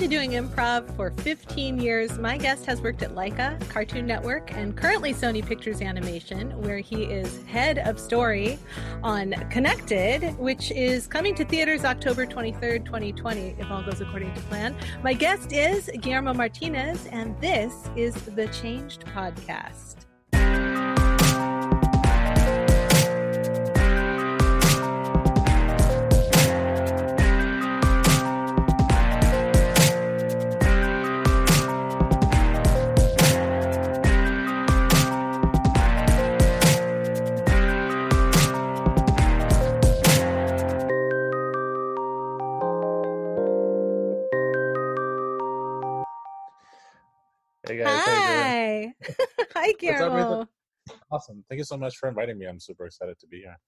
been doing improv for 15 years. My guest has worked at Laika, Cartoon Network, and currently Sony Pictures Animation, where he is head of story on Connected, which is coming to theaters October 23rd, 2020, if all goes according to plan. My guest is Guillermo Martinez, and this is the Changed Podcast. Hey guys, Hi. Hi, Guillermo. Awesome. Thank you so much for inviting me. I'm super excited to be here.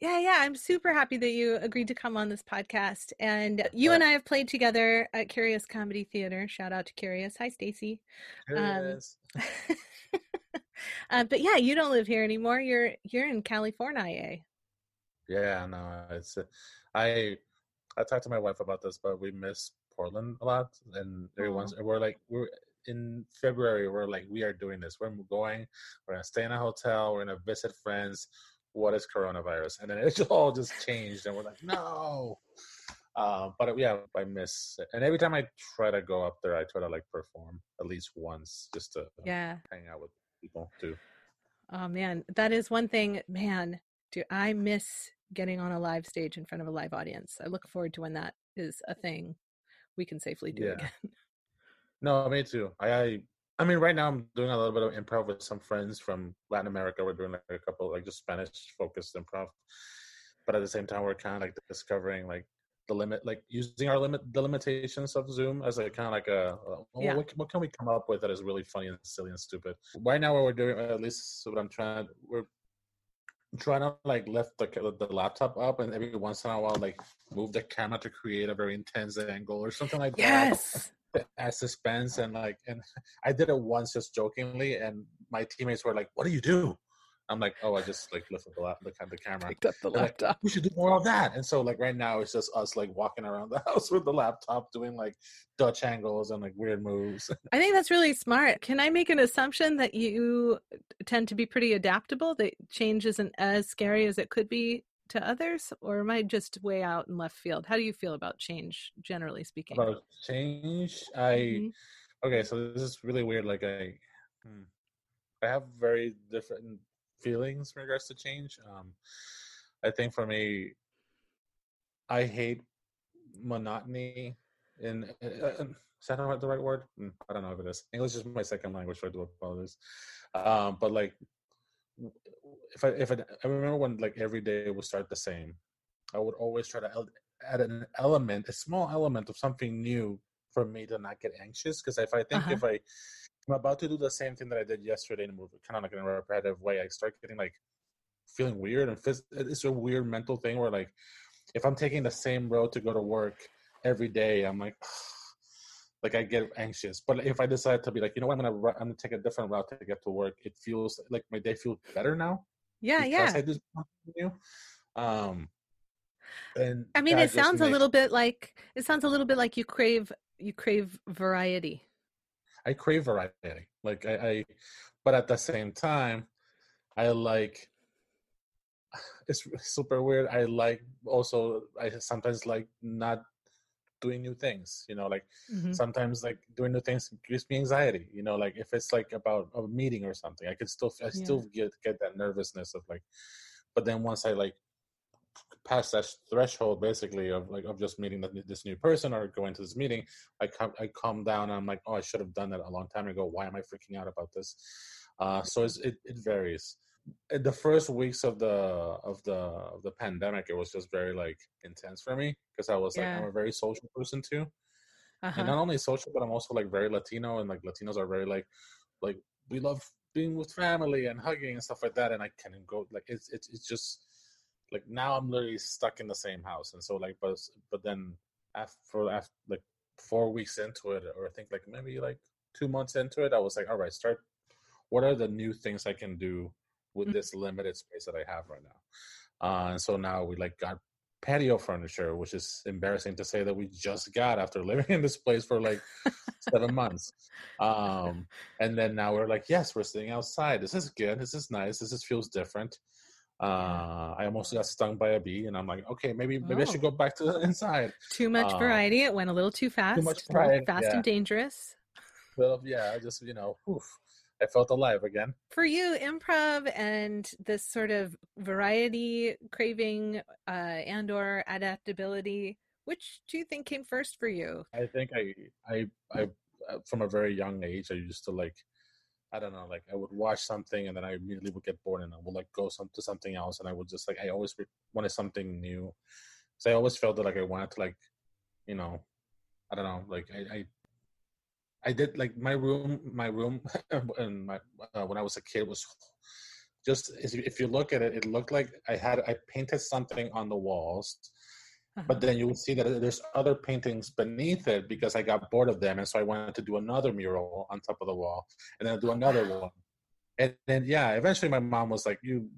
Yeah, yeah. I'm super happy that you agreed to come on this podcast. And you and I have played together at Curious Comedy Theater. Shout out to Curious. Hi, Stacy. Um, uh, but yeah, you don't live here anymore. You're you're in California. yeah, no, it's uh, I I talked to my wife about this, but we miss Portland a lot, and everyone's we're like we're in February. We're like we are doing this. We're going. We're gonna stay in a hotel. We're gonna visit friends. What is coronavirus? And then it all just changed, and we're like, no. Uh, but yeah, I miss it. And every time I try to go up there, I try to like perform at least once, just to Yeah. hang out with people too. Oh man, that is one thing. Man, do I miss getting on a live stage in front of a live audience? I look forward to when that is a thing we can safely do Yeah. again. No, me too. I, I I mean, right now I'm doing a little bit of improv with some friends from Latin America. We're doing like a couple like just Spanish focused improv, but at the same time we're kind of like discovering like the limit, like using our limit, the limitations of Zoom as like kind of like a, Yeah. what, can- what can we come up with that is really funny and silly and stupid. Right now, what we're doing, at least what I'm trying, we're trying to like lift the the laptop up and every once in a while like move the camera to create a very intense angle or something like that Yes. As suspense and like and I did it once just jokingly and my teammates were like, "What do you do?" I'm like, "Oh, I just like lifted the lap, the, ca- the camera." Picked up the They're like, we should do more of that. And so like right now it's just us like walking around the house with the laptop doing like Dutch angles and like weird moves. I think that's really smart. Can I make an assumption that you tend to be pretty adaptable? That change isn't as scary as it could be to others, or am I just way out in left field? How do you feel about change, generally speaking? About change, I Mhm. okay. So this is really weird. Like I, hmm, I have very different feelings in regards to change. Um, I think for me, I hate monotony. In uh, uh, is that not the right word? Hmm, I don't know if it is. English is my second language, so I do apologize. Um, but like, if I if I, I remember when like every day would start the same, I would always try to add an element, a small element of something new for me to not get anxious. Because if I think Uh-huh. if I I'm about to do the same thing that I did yesterday in a kind of like in a repetitive way, I start getting like feeling weird and phys- it's a weird mental thing where like if I'm taking the same road to go to work every day, I'm like. Like I get anxious, but if I decide to be like, you know what, I'm gonna I'm gonna take a different route to get to work. It feels like my day feels better now Yeah, yeah. I something new. Um, and I mean, it just sounds a little bit like it sounds a little bit like you crave you crave variety. I crave variety. Like I, I but at the same time, I like it's super weird. I like also I sometimes like not doing new things. You know, like Mhm. sometimes like doing new things gives me anxiety. You know, like if it's like about a meeting or something, I could still I Yeah. still get get that nervousness of like. But then once I like pass that threshold basically of like of just meeting this new person or going to this meeting i come i calm down and i'm like oh i should have done that a long time ago why am i freaking out about this uh so it's, it, it varies the first weeks of the of the of the pandemic it was just very like intense for me because i was like Yeah. i'm a very social person too Uh-huh. and not only social but i'm also like very latino and like latinos are very like like we love being with family and hugging and stuff like that and i can go like it's it's, it's just like now i'm literally stuck in the same house and so like but but then after after like four weeks into it or i think like maybe like two months into it i was like all right start what are the new things i can do with Mhm. this limited space that i have right now uh and so now we like got patio furniture, which is embarrassing to say that we just got after living in this place for like seven months. Um, and then now we're like, yes, we're sitting outside. This is good. This is nice. This is, feels different. Uh, I almost got stung by a bee, and I'm like, okay, maybe maybe oh. I should oh. go back to the inside. Too much um, variety. It went a little too fast. Too much variety, fast yeah. and dangerous. Well, yeah, I just you know, oof. I felt alive again. For you, improv and this sort of variety craving uh, and or adaptability, which do you think came first for you? I think I, I, I, uh, from a very young age, I used to like, I don't know, like I would watch something and then I immediately would get bored and I would like go some to something else and I would just like I always wanted something new. So I always felt that like I wanted to like, you know, I don't know, like I, I I did like my room, my room, and my uh, when I was a kid was just if you look at it, it looked like I had I painted something on the walls, uh-huh. but then you would see that there's other paintings beneath it because I got bored of them, and so I wanted to do another mural on top of the wall, and then do another one, and then yeah, eventually my mom was like, "You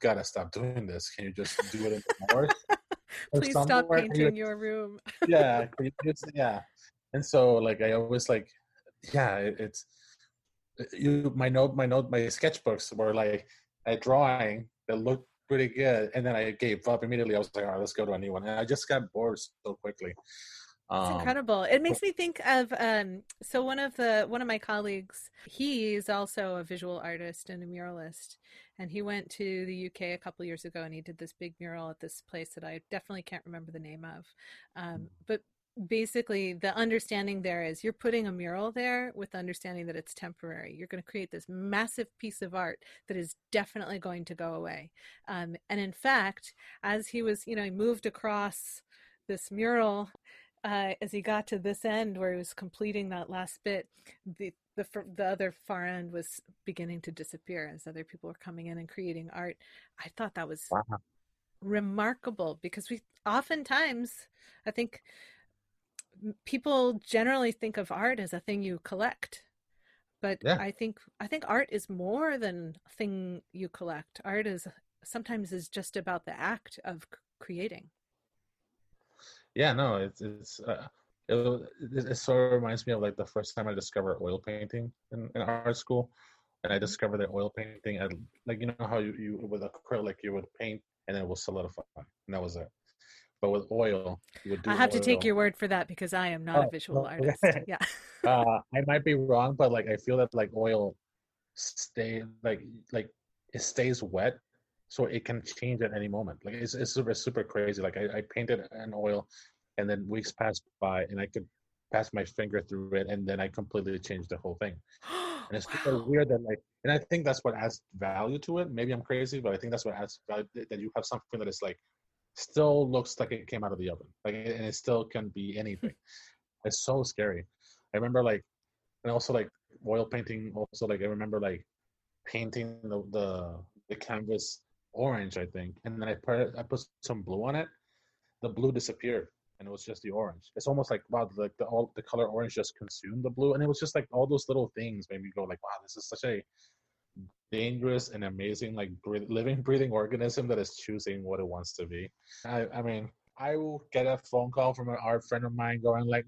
gotta stop doing this. Can you just do it in the north?" Please stop painting your room. yeah, yeah. And so like I always like yeah, it, it's you. My note, my note, my sketchbooks were like a drawing that looked pretty good, and then I gave up immediately. I was like, all right, let's go to a new one, and I just got bored so quickly. It's um, incredible. It makes me think of um, so one of the one of my colleagues. He's also a visual artist and a muralist, and he went to the UK a couple years ago and he did this big mural at this place that I definitely can't remember the name of. Um, mm. but basically the understanding there is you're putting a mural there with the understanding that it's temporary. You're going to create this massive piece of art that is definitely going to go away. Um, and in fact as he was you know he moved across this mural uh, as he got to this end where he was completing that last bit the the, the other far end was beginning to disappear as other people were coming in and creating art. I thought that was wow. remarkable because we oftentimes i think people generally think of art as a thing you collect but yeah. i think i think art is more than a thing you collect art is sometimes is just about the act of creating yeah no it's it's uh, it, it, sort of reminds me of like the first time i discovered oil painting in, in art school and i mm-hmm. discovered that oil painting and like you know how you, you with acrylic you would paint and then it will solidify and that was it but with oil, you would do. I have oil. to take your word for that because I am not oh, a visual artist. Yeah. uh, I might be wrong, but like I feel that like oil stay like like it stays wet, so it can change at any moment. Like it's it's super super crazy. Like I, I painted an oil, and then weeks passed by, and I could pass my finger through it, and then I completely changed the whole thing. And it's super wow. weird that like, and I think that's what adds value to it. Maybe I'm crazy, but I think that's what adds value that you have something that is like still looks like it came out of the oven. Like, and it still can be anything. it's so scary. I remember like, and also like oil painting. Also like I remember like painting the the, the canvas orange, I think, and then I put I put some blue on it. The blue disappeared, and it was just the orange. It's almost like wow, like the all the color orange just consumed the blue, and it was just like all those little things made me go like, wow, this is such a dangerous and amazing like living breathing organism that is choosing what it wants to be i, I mean i will get a phone call from an art friend of mine going like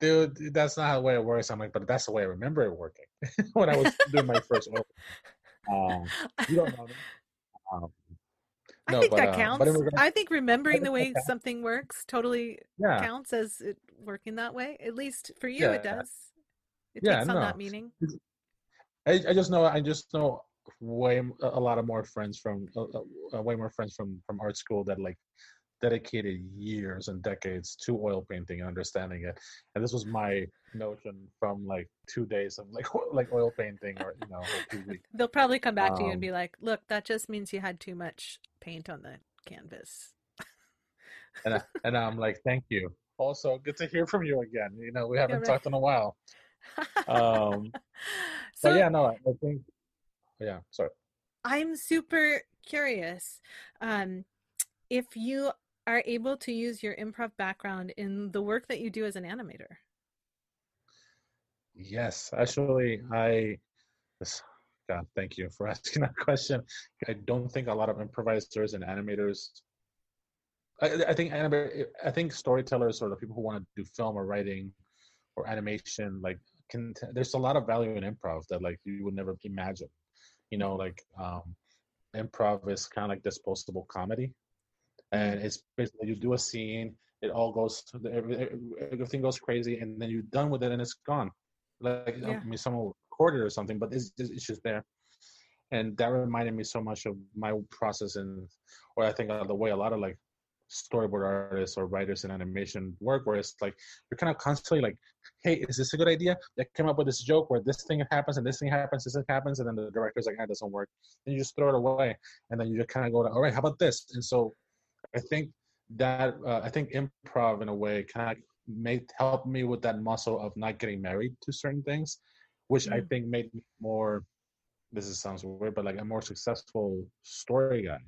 dude that's not the way it works i'm like but that's the way i remember it working when i was doing my first um, you don't know um, no, I think but, that uh, counts. I think remembering the way something works totally yeah. counts as it working that way. At least for you, yeah. it does. It yeah, takes on that meaning. I, I just know I just know way a lot of more friends from uh, uh, way more friends from from art school that like dedicated years and decades to oil painting and understanding it. And this was my notion from like two days of like like oil painting or you know two they'll probably come back um, to you and um, be like look that just means you had too much paint on the canvas. And, I, and i'm like thank you. Also good to hear from you again. You know we haven't yeah, right. talked in a while um so but yeah, no, I think yeah, sorry. I'm super curious. Um, if you are able to use your improv background in the work that you do as an animator. Yes, actually, I. God, thank you for asking that question. I don't think a lot of improvisers and animators I, I think I think storytellers or the people who want to do film or writing or animation like can there's a lot of value in improv that like you would never imagine. You know like um improv is kind of like disposable comedy and it's basically you do a scene it all goes the, everything goes crazy and then you're done with it and it's gone. Like yeah. i mean someone will record it or something but it's, it's just there. And that reminded me so much of my process and or i think of the way a lot of like storyboard artists or writers in animation work where it's like you're kind of constantly like hey is this a good idea they came up with this joke where this thing happens and this thing happens this thing happens and then the director's like that ah, doesn't work and you just throw it away and then you just kind of go to all right how about this and so i think that uh, i think improv in a way kind of made help me with that muscle of not getting married to certain things which mm-hmm. i mm. think made me more this is, sounds weird but like a more successful story guy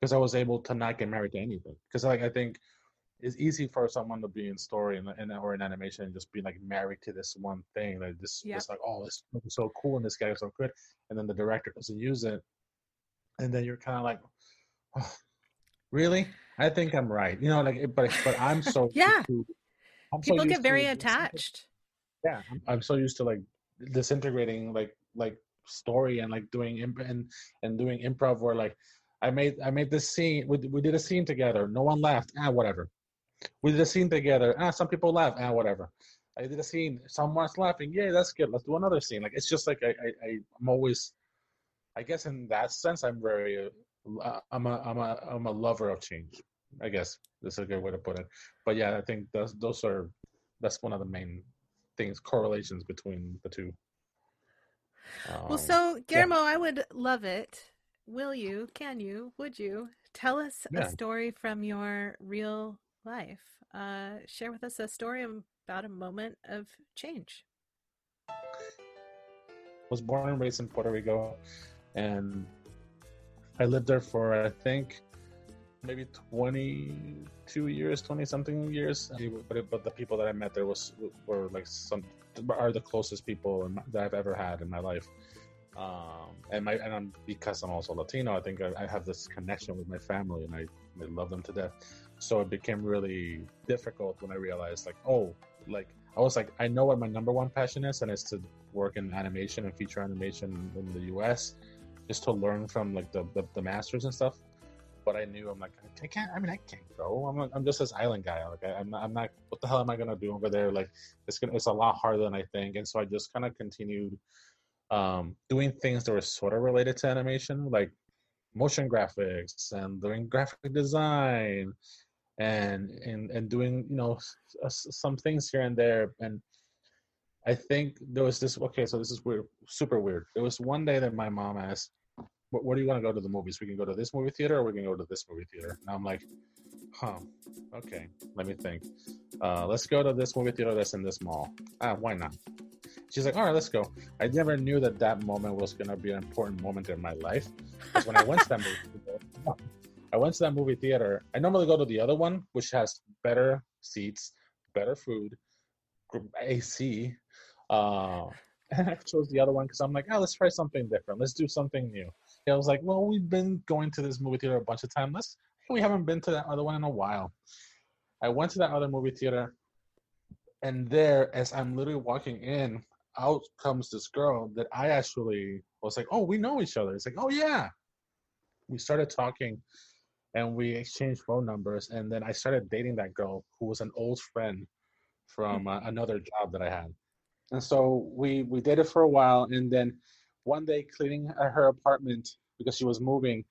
because I was able to not get married to anything. Because like I think it's easy for someone to be in story and, and or in animation and just be like married to this one thing. Like this, yep. like oh, this is so cool and this guy is so good, and then the director doesn't use it, and then you're kind of like, oh, really? I think I'm right. You know, like but but I'm so yeah. To, I'm People so get very to, attached. Yeah, I'm, I'm so used to like disintegrating like like story and like doing imp- and and doing improv where like I made I made this scene. We, we did a scene together. No one laughed. Ah, whatever. We did a scene together. Ah, some people laugh. Ah, whatever. I did a scene. Someone's laughing. Yeah, that's good. Let's do another scene. Like it's just like I, I, I am always. I guess in that sense, I'm very. Uh, I'm a I'm a I'm a lover of change. I guess that's a good way to put it. But yeah, I think those those are that's one of the main things correlations between the two. Um, well, so Guillermo, yeah. I would love it will you, can you, would you tell us yeah. a story from your real life? Uh, share with us a story about a moment of change. I was born and raised in Puerto Rico, and I lived there for I think maybe 22 years, 20 something years. But, but the people that I met there was were like some are the closest people that I've ever had in my life. Um, and my and I'm because I'm also Latino, I think I, I have this connection with my family, and I, I love them to death. So it became really difficult when I realized, like, oh, like I was like, I know what my number one passion is, and it's to work in animation and feature animation in the U.S. Just to learn from like the, the, the masters and stuff. But I knew I'm like I can't. I mean, I can't go. I'm I'm just this island guy. Like I, am not, I'm not. What the hell am I gonna do over there? Like it's gonna. It's a lot harder than I think. And so I just kind of continued um, doing things that were sort of related to animation, like motion graphics and doing graphic design and and and doing you know some things here and there. And i think there was this okay so this is weird super weird. There was one day that my mom asked where do you want to go to the movies we can go to this movie theater or we can go to this movie theater and i'm like huh okay let me think uh, let's go to this movie theater that's in this mall ah why not She's like, all right, let's go. I never knew that that moment was going to be an important moment in my life. Because when I went to that movie, theater, I went to that movie theater. I normally go to the other one, which has better seats, better food, AC. Uh, and I chose the other one because I'm like, oh, let's try something different. Let's do something new. I was like, well, we've been going to this movie theater a bunch of times. Let's, we haven't been to that other one in a while. I went to that other movie theater, and there, as I'm literally walking in, out comes this girl that I actually was like, oh, we know each other. It's like, oh yeah. We started talking and we exchanged phone numbers. And then I started dating that girl who was an old friend from uh, another job that I had. And so we we dated for a while. And then one day, cleaning her apartment because she was moving,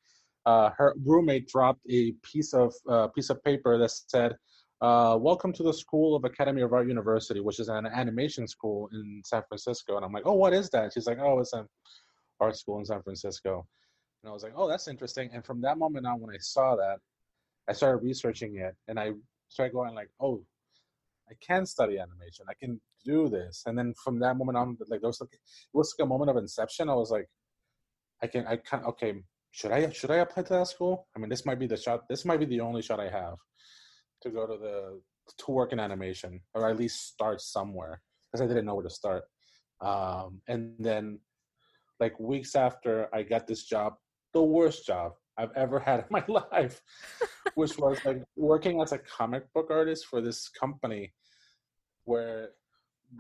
uh, her roommate dropped a piece of uh, piece of paper that said, uh, welcome to the School of Academy of Art University, which is an animation school in San Francisco. And I'm like, oh, what is that? She's like, oh, it's an art school in San Francisco. And I was like, oh, that's interesting. And from that moment on, when I saw that, I started researching it, and I started going like, oh, I can study animation. I can do this. And then from that moment on, like there was like it was like a moment of inception. I was like, I can, I can, okay. Should I should I apply to that school? I mean, this might be the shot. This might be the only shot I have to go to the to work in animation or at least start somewhere because I didn't know where to start. Um, and then like weeks after I got this job, the worst job. I've ever had in my life, which was like working as a comic book artist for this company where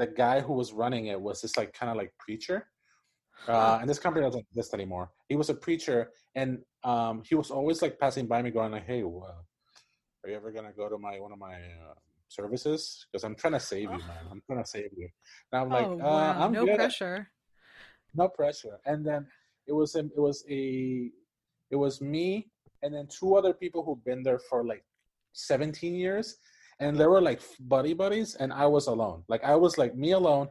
the guy who was running it was this like kind of like preacher. Uh, and this company doesn't exist anymore. He was a preacher, and um, he was always like passing by me, going like, "Hey, uh, are you ever gonna go to my one of my uh, services? Because I'm trying to save you, man. I'm trying to save you." And I'm like, oh, uh, "I'm no good. pressure. No pressure." And then it was a, it was a it was me and then two other people who've been there for like 17 years and they were like buddy buddies and i was alone. Like i was like me alone.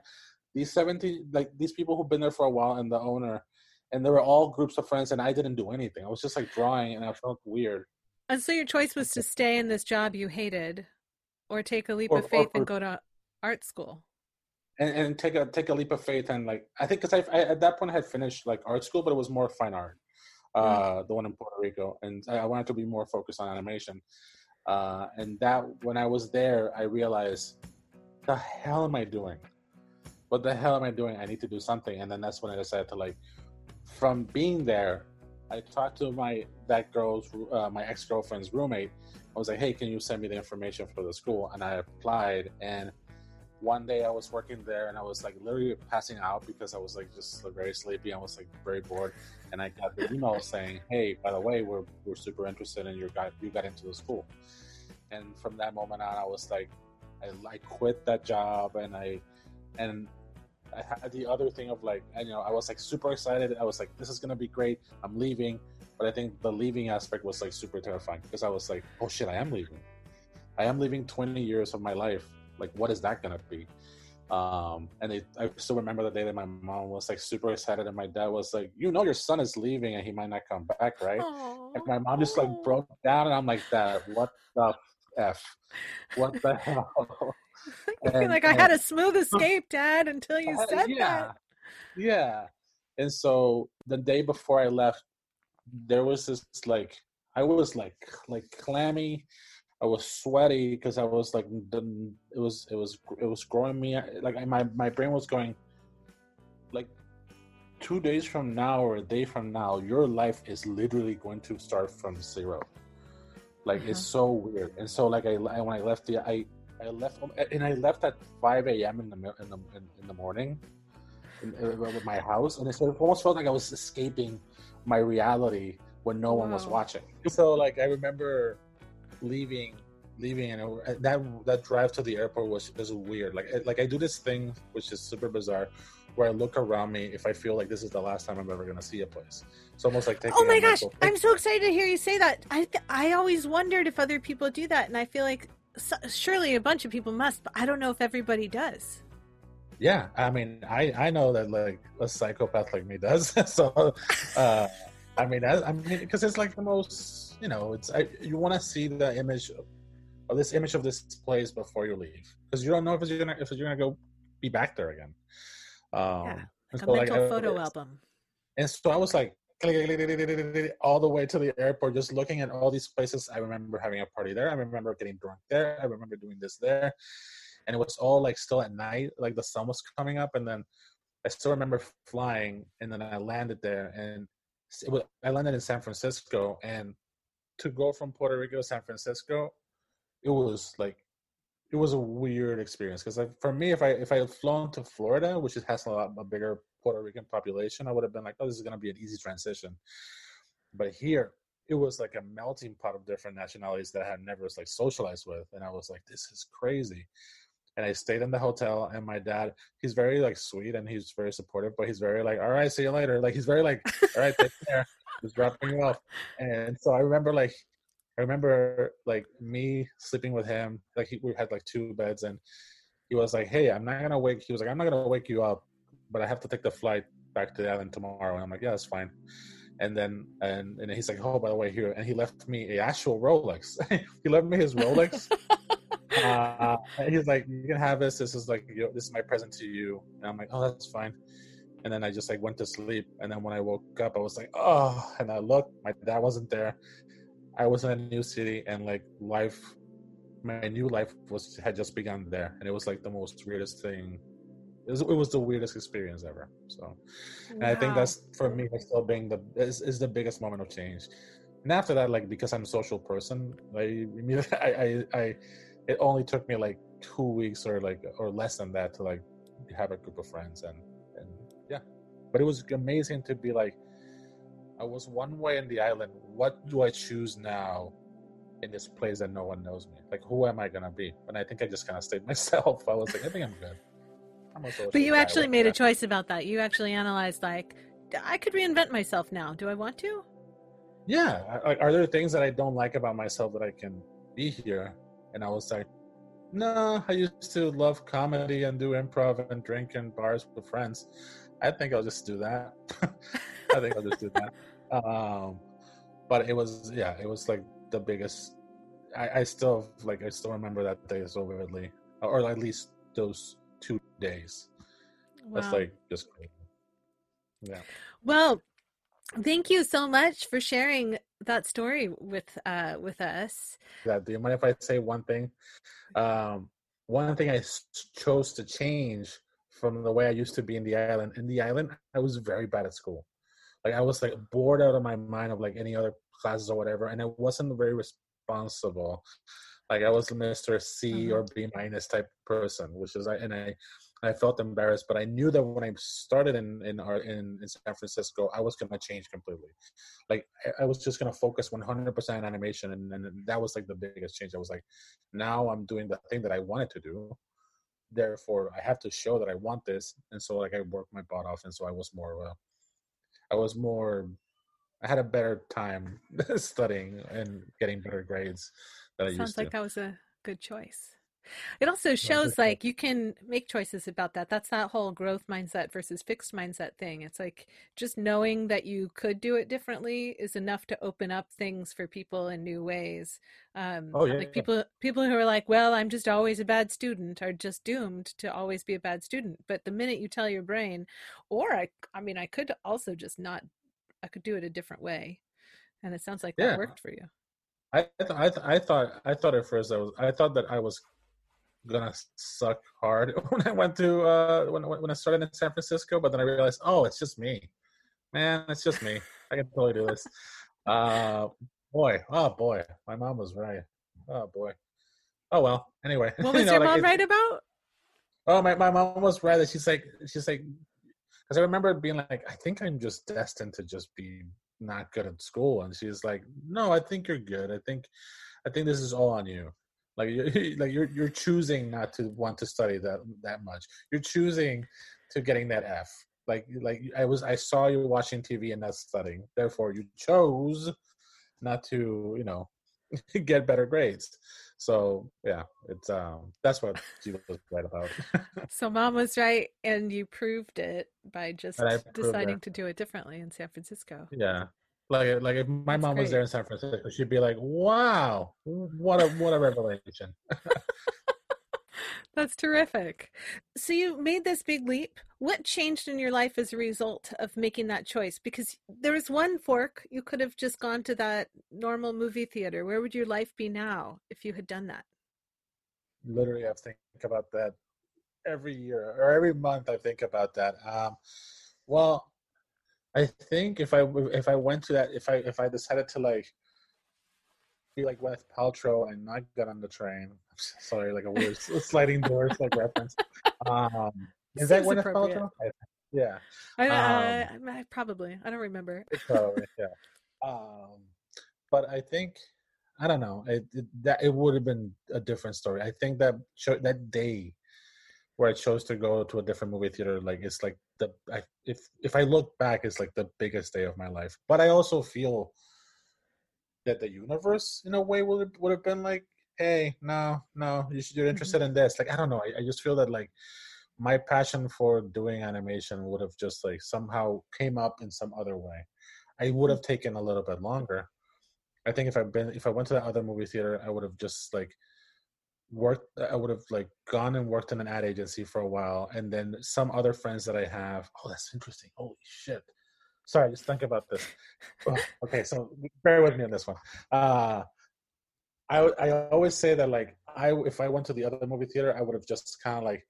These 17 like these people who've been there for a while and the owner and they were all groups of friends and i didn't do anything. I was just like drawing and i felt weird. And so your choice was to stay in this job you hated or take a leap Or- of faith or- and go to art school. and, and take a take a leap of faith and like i think because I, I at that point i had finished like art school but it was more fine art uh the one in puerto rico and I wanted to be more focused on animation uh and that when i was there i realized the hell am i doing? What the hell am i doing? I need to do something. And then that's when i decided to like from being there i talked to my that girl's uh, my ex-girlfriend's roommate. I was like hey can you send me the information for the school? And i applied and one day I was working there and I was like literally passing out because I was like just very sleepy. I was like very bored, and I got the email saying, "Hey, by the way, we're we're super interested in your got you got into the school." And from that moment on, I was like, I, I quit that job and I and I had the other thing of like, and, you know, I was like super excited. I was like, this is gonna be great. I'm leaving, but I think the leaving aspect was like super terrifying because I was like, oh shit, I am leaving. I am leaving 20 years of my life like what is that gonna be? Um and they, i still remember the day that my mom was like super excited and my dad was like you know your son is leaving and he might not come back right? And my mom just like broke down and i'm like "That what the f? What the hell? I feel And- like I and- had a smooth escape, Dad, until you said yeah that. yeah. And so the day before i left there was this like i was like like clammy i was sweaty because i was like it was it was it was growing me like my my brain was going like two days from now or a day from now your life is literally going to start from zero. Like it's so weird. And so like i I- when i left the i i left and i left at 5 a.m in the in the in, in the morning in, uh, with my house and it almost felt like i was escaping my reality when no one was watching. So like i remember leaving leaving and that that drive to the airport was was weird like like i do this thing which is super bizarre where i look around me if i feel like this is the last time i'm ever going to see a place it's almost like taking Oh my gosh, I'm so excited to hear you say that. I th- I always wondered if other people do that, and I feel like so, surely a bunch of people must, but I don't know if everybody does. Yeah, I mean, I I know that like a psychopath like me does. so, uh, I mean, I, I mean, because it's like the most, you know, it's I, you want to see the image of, of this image of this place before you leave, because you don't know if it's, you're gonna if you're gonna go be back there again. Um, Yeah, A so, like, mental I- photo album. and so I was like all the way to the airport, just looking at all these places. I remember having a party there. I remember getting drunk there. I remember doing this there, and it was all like still at night, like the sun was coming up. And then I still remember flying, and then I landed there, and it was, I landed in San Francisco. And to go from Puerto Rico to San Francisco, it was like it was a weird experience because like for me, if I if I had flown to Florida, which has a lot a bigger Puerto Rican population, I would have been like, oh, this is to be an easy transition. But here, it was like a melting pot of different nationalities that I had never like socialized with, and I was like, this is crazy. And I stayed in the hotel, and my dad, he's very like sweet and he's very supportive, but he's very like, all right, see you later. Like he's very like, all right, take care, just dropping you off. And so I remember like I remember like me sleeping with him. Like he, we had like two beds, and he was like, "Hey, I'm not gonna wake." He was like, "I'm not gonna wake you up, but I have to take the flight back to the island tomorrow." And I'm like, "Yeah, that's fine." And then and and he's like, "Oh, by the way, here," and he left me a actual Rolex. he left me his Rolex. uh, and he's like, "You can have this. This is like you know, this is my present to you." And I'm like, "Oh, that's fine." And then I just like went to sleep. And then when I woke up, I was like, "Oh!" And I looked, my dad wasn't there. I was in a new city and like life my new life was had just begun there and it was like the most weirdest thing it was, it was the weirdest experience ever so and i think that's for me that's still being the is, is the biggest moment of change and after that, like because I'm a social person, I I I, I it only took me like two weeks or like or less than that to like have a group of friends and but it was amazing to be like I was one way in the island. What do I choose now in this place that no one knows me? Like, who am I gonna be? And I think I just kind of stayed myself. I was like, I think I'm good. I'm but you actually made a choice about that. You actually analyzed like, I could reinvent myself now. Do I want to? Yeah. Like, are there things that I don't like about myself that I can be here? And I was like, no, I used to love comedy and do improv and drink in bars with friends. I think I'll just do that. I think I'll just do that. Um, but it was, yeah, it was like the biggest. I, I still like, I still remember that day so vividly, or at least those two days. Wow. That's like just crazy. Yeah. Well, thank you so much for sharing that story with uh with us. Yeah. Do you mind if I say one thing? Um, one thing I chose to change from the way I used to be in the island. In the island, I was very bad at school. Like I was like bored out of my mind of like any other classes or whatever, and I wasn't very responsible. Like I was a Mr. C mm-hmm. or B minus type person, which is I and I I felt embarrassed, but I knew that when I started in in our in, in San Francisco, I was gonna change completely. Like I, I was just gonna focus 100% animation, and, and that was like the biggest change. I was like, now I'm doing the thing that I wanted to do, therefore i have to show that i want this and so like i worked my butt off and so i was more uh, i was more i had a better time studying and getting better grades That i sounds like that was a good choice it also shows like you can make choices about that. That's that whole growth mindset versus fixed mindset thing. It's like just knowing that you could do it differently is enough to open up things for people in new ways. Um, oh, yeah, like people people who are like, well, I'm just always a bad student are just doomed to always be a bad student. But the minute you tell your brain, or I, I mean, I could also just not, I could do it a different way, and it sounds like that yeah. worked for you. I th- I, th- I thought I thought at first I was I thought that I was gonna suck hard when I went to uh, when when I started in San Francisco, but then I realized, oh, it's just me, man, it's just me. I can totally do this. Uh, boy, oh boy, my mom was right. Oh boy. Oh well. Anyway, what was you know, your like mom right about? Oh, my my mom was right. That she's like she's like because I remember being like, I think I'm just destined to just be not good at school, and she's like, No, I think you're good. I think I think this is all on you. Like you're, like you're you're choosing not to want to study that that much. You're choosing to getting that F. Like like I was I saw you watching TV and not studying. Therefore, you chose not to you know get better grades. So yeah, it's um that's what she was right about. so mom was right, and you proved it by just deciding to do it differently in San Francisco. Yeah, like, like if my That's mom great. was there in San Francisco, she'd be like, "Wow, what a what a revelation!" That's terrific. So you made this big leap. What changed in your life as a result of making that choice? Because there was one fork. You could have just gone to that normal movie theater. Where would your life be now if you had done that? Literally, I think about that every year or every month. I think about that. Um, well, I think if I if I went to that if I if I decided to like be like Gwyneth Paltrow and not get on the train. Sorry, like a weird sliding doors like reference. Um, is Seems that Gwyneth Paltrow? Yeah. I, um, I, probably. I don't remember. probably, yeah. Um, but I think I don't know. It, it, that it would have been a different story. I think that that day where I chose to go to a different movie theater, like it's like the I, if if I look back, it's like the biggest day of my life. But I also feel that the universe, in a way, would have, would have been like, hey, no, no, you should, you're mm-hmm. interested in this. Like I don't know. I, I just feel that like my passion for doing animation would have just like somehow came up in some other way. I would have taken a little bit longer. I think if I've been if I went to that other movie theater, I would have just like worked i would have like gone and worked in an ad agency for a while and then some other friends that i have oh that's interesting holy shit. Sorry just think about this. Okay so bear with me on this one. Uh i i always say that like i if i went to the other movie theater i would have just kind of like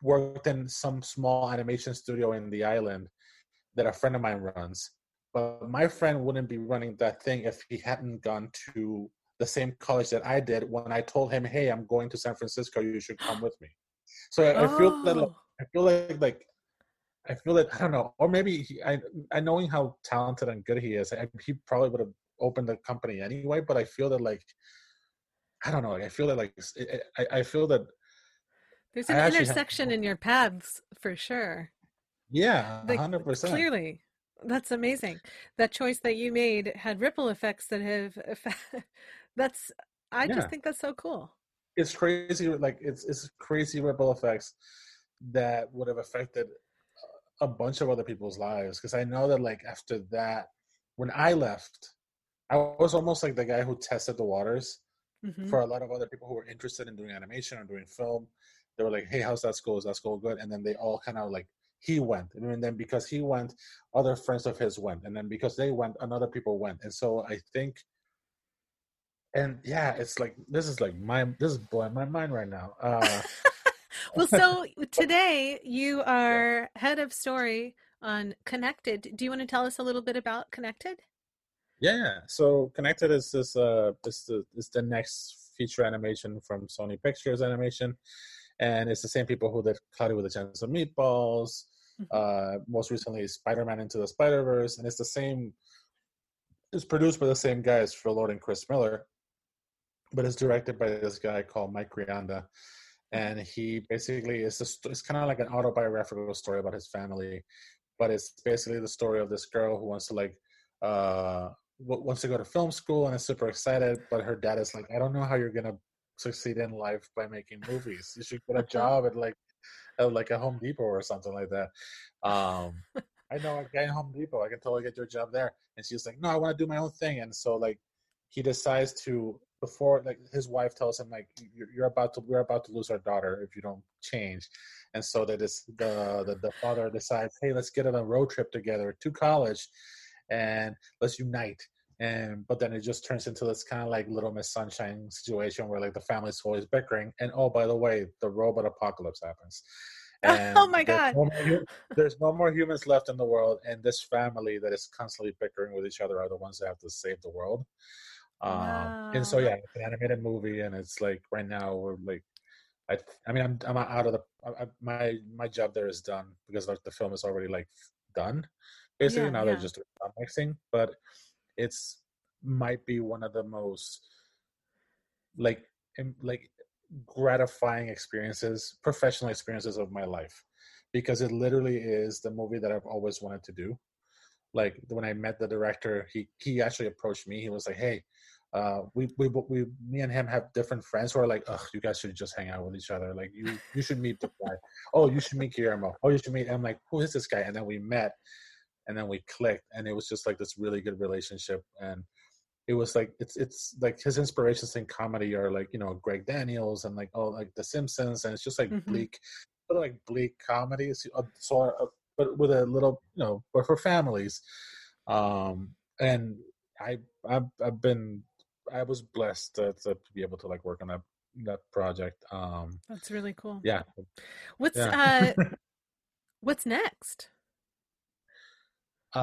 worked in some small animation studio in the island that a friend of mine runs but my friend wouldn't be running that thing if he hadn't gone to the same college that I did when I told him, "Hey, I'm going to San Francisco. You should come with me." So I, I feel that like, Oh. I feel like like I feel that I don't know, or maybe he, I I knowing how talented and good he is, I, he probably would have opened the company anyway. But I feel that like I don't know. I feel that like I I feel that There's an actually have- intersection in your paths for sure. yeah, Like, hundred percent. Clearly. That's amazing. That choice that you made had ripple effects that have that's I Yeah. just think that's so cool. It's crazy. Like it's it's crazy ripple effects that would have affected a bunch of other people's lives. Because I know that like after that, when I left, I was almost like the guy who tested the waters. Mhm. for a lot of other people who were interested in doing animation or doing film. They were like, "Hey, how's that school? Is that school good?" And then they all kind of like he went, and then because he went, other friends of his went, and then because they went, another people went, and so I think, and yeah, it's like this is like my this is blowing my mind right now. Uh, well, so today you are head of story on Connected. Do you want to tell us a little bit about Connected? Yeah, so Connected is this uh is the is the next feature animation from Sony Pictures Animation, and it's the same people who did Cloudy with a Chance of Meatballs. Mhm. Uh, most recently, Spider Man Into the Spider Verse, and it's the same. It's produced by the same guys, Phil Lord and Chris Miller, but it's directed by this guy called Mike Rianda, and he basically is just it's kind of like an autobiographical story about his family, but it's basically the story of this girl who wants to like uh wants to go to film school and is super excited, but her dad is like, I don't know how you're gonna succeed in life by making movies. You should get a job at like at like a Home Depot or something like that. Um, I know a guy in Home Depot. I can totally get your job there. And she's like, No, I want to do my own thing. And so like he decides to before like his wife tells him like you're, you're about to we're about to lose our daughter if you don't change. And so that is the, the the father decides hey let's get on a road trip together to college and let's unite. And but then it just turns into this kind of like little miss sunshine situation where like the family's always bickering. And oh by the way the robot apocalypse happens. Oh my there's God. no more there's no more humans left in the world and this family that is constantly bickering with each other are the ones that have to save the world um and so yeah it's an animated movie and it's like right now we're like I, I mean, I'm I'm out of the I, I- my my job there is done because like the film is already like done. Basically, Yeah, now they're just doing mixing, but it's might be one of the most like im- like gratifying experiences, professional experiences of my life, because it literally is the movie that I've always wanted to do. Like when I met the director, he he actually approached me. He was like, "Hey, uh, we, we we me and him have different friends who are like, ugh, you guys should just hang out with each other. Like you you should meet the guy. Oh, you should meet Guillermo. Oh, you should meet. I'm like, who is this guy? And then we met, and then we clicked, and it was just like this really good relationship. And it was like it's it's like his inspirations in comedy are like you know Greg Daniels and like oh like The Simpsons, and it's just like Mhm. bleak, sort of like bleak comedies. uh, So, uh, but with a little you know, but for families. Um, and I I've, I've been I was blessed to, to be able to like work on that that project. Um, That's really cool. yeah, What's yeah. uh what's next? uh,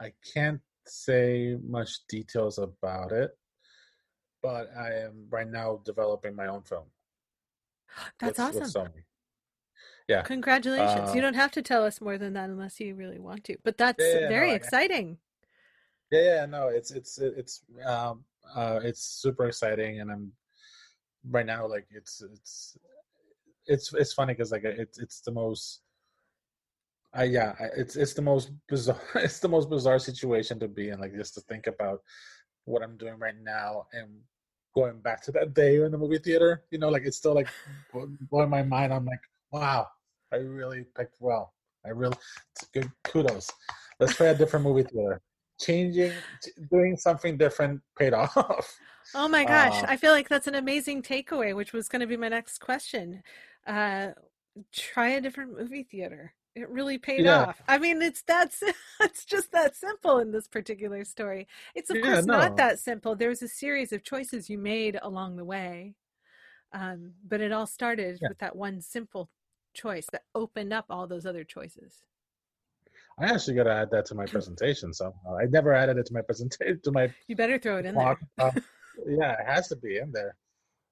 I can't say much details about it, but I am right now developing my own film. That's with, with awesome. Sony. Yeah, Congratulations. you Uh, don't have to tell us more than that unless you really want to. But that's Yeah, very no, exciting. Yeah, yeah. No, it's it's it's um uh it's super exciting, and I'm right now like it's it's it's it's funny because like it's it's the most I yeah it's it's the most bizarre it's the most bizarre situation to be in like just to think about what I'm doing right now and going back to that day in the movie theater you know like it's still like bl- blowing my mind. I'm like wow I really picked well. I really good kudos. Let's try a different movie theater changing doing something different paid off Oh my gosh. Uh, I feel like that's an amazing takeaway, which was going to be my next question. Uh try a different movie theater. It really paid Yeah. off. I mean, it's that's it's just that simple in this particular story. It's of Yeah, course not that simple. There's a series of choices you made along the way. Um, but it all started Yeah. with that one simple choice that opened up all those other choices. I actually got to add that to my presentation. So I never added it to my presentation. To my you better throw it in there. Uh, yeah, it has to be in there.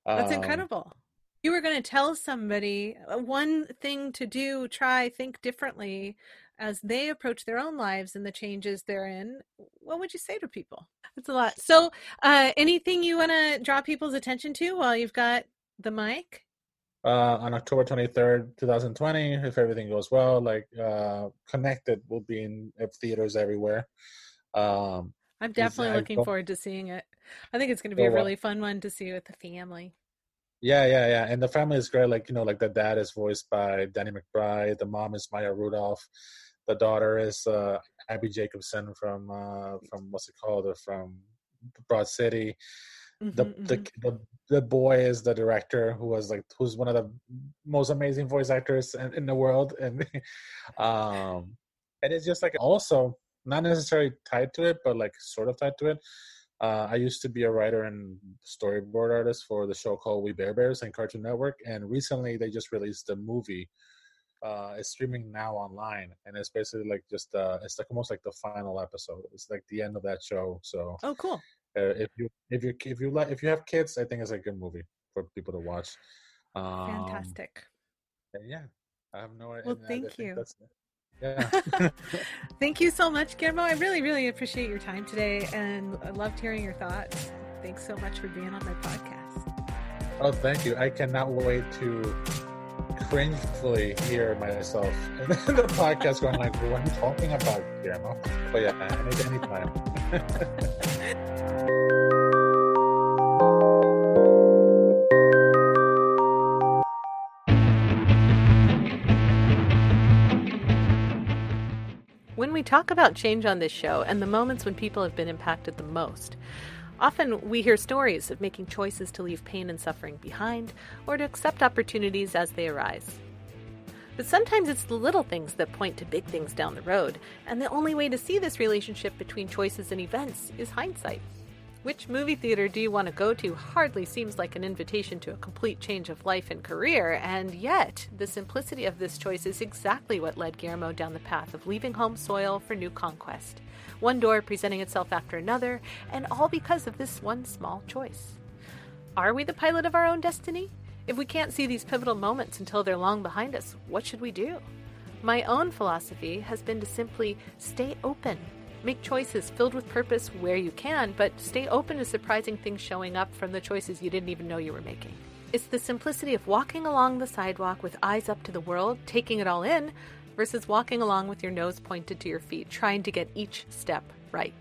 That's um, incredible. You were going to tell somebody uh, one thing to do, try, think differently as they approach their own lives and the changes they're in. What would you say to people? That's a lot. So, uh, anything you want to draw people's attention to while you've got the mic? Uh, on October 23rd, 2020, if everything goes well. Like uh, Connected will be in theaters everywhere. Um, I'm definitely looking forward to seeing it. I think it's going to be so, a really fun one to see with the family. Yeah, yeah, yeah. And the family is great. Like, you know, like the dad is voiced by Danny McBride, the mom is Maya Rudolph, the daughter is uh, Abbi Jacobson from, uh, from what's it called? From Broad City. Mm-hmm, the, mm-hmm. the the the boy is the director who was like who's one of the most amazing voice actors in, in the world and um and it's just like also not necessarily tied to it but like sort of tied to it uh, I used to be a writer and storyboard artist for the show called We Bare Bears and Cartoon Network, and recently they just released a movie. Uh, it's streaming now online, and it's basically like just uh, it's like almost like the final episode. It's like the end of that show. So oh, cool. Uh, if you if you if you like if you have kids, I think it's a good movie for people to watch. Um, Fantastic. Yeah, I have no idea. Well, thank you. Yeah. thank you so much, Guillermo. I really, really appreciate your time today, and I loved hearing your thoughts. Thanks so much for being on my podcast. Oh, thank you. I cannot wait to cringefully hear myself in the podcast going like, what are you talking about, Guillermo? But yeah, any, anytime. we talk about change on this show and the moments when people have been impacted the most, often we hear stories of making choices to leave pain and suffering behind or to accept opportunities as they arise. But sometimes it's the little things that point to big things down the road, and the only way to see this relationship between choices and events is hindsight. Which movie theater do you want to go to hardly seems like an invitation to a complete change of life and career, and yet, the simplicity of this choice is exactly what led Guillermo down the path of leaving home soil for new conquest. One door presenting itself after another, and all because of this one small choice. Are we the pilot of our own destiny? If we can't see these pivotal moments until they're long behind us, what should we do? My own philosophy has been to simply stay open Make choices filled with purpose where you can, but stay open to surprising things showing up from the choices you didn't even know you were making. It's the simplicity of walking along the sidewalk with eyes up to the world, taking it all in, versus walking along with your nose pointed to your feet, trying to get each step right.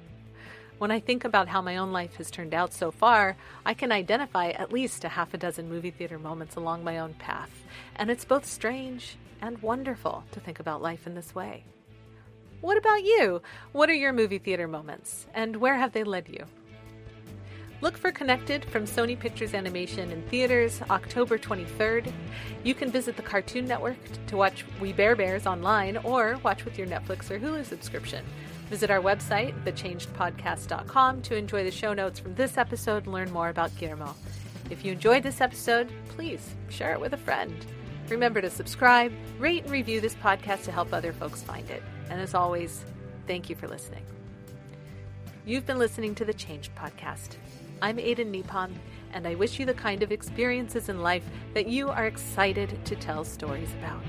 When I think about how my own life has turned out so far, I can identify at least a half a dozen movie theater moments along my own path, and it's both strange and wonderful to think about life in this way. What about you? What are your movie theater moments, and where have they led you? Look for Connected from Sony Pictures Animation in theaters October 23rd. You can visit the Cartoon Network to watch We Bare Bears online or watch with your Netflix or Hulu subscription. Visit our website, thechangedpodcast.com, to enjoy the show notes from this episode and learn more about Guillermo. If you enjoyed this episode, please share it with a friend. Remember to subscribe, rate, and review this podcast to help other folks find it. And as always, thank you for listening. You've been listening to the Changed Podcast. I'm Aiden Nepom, and I wish you the kind of experiences in life that you are excited to tell stories about.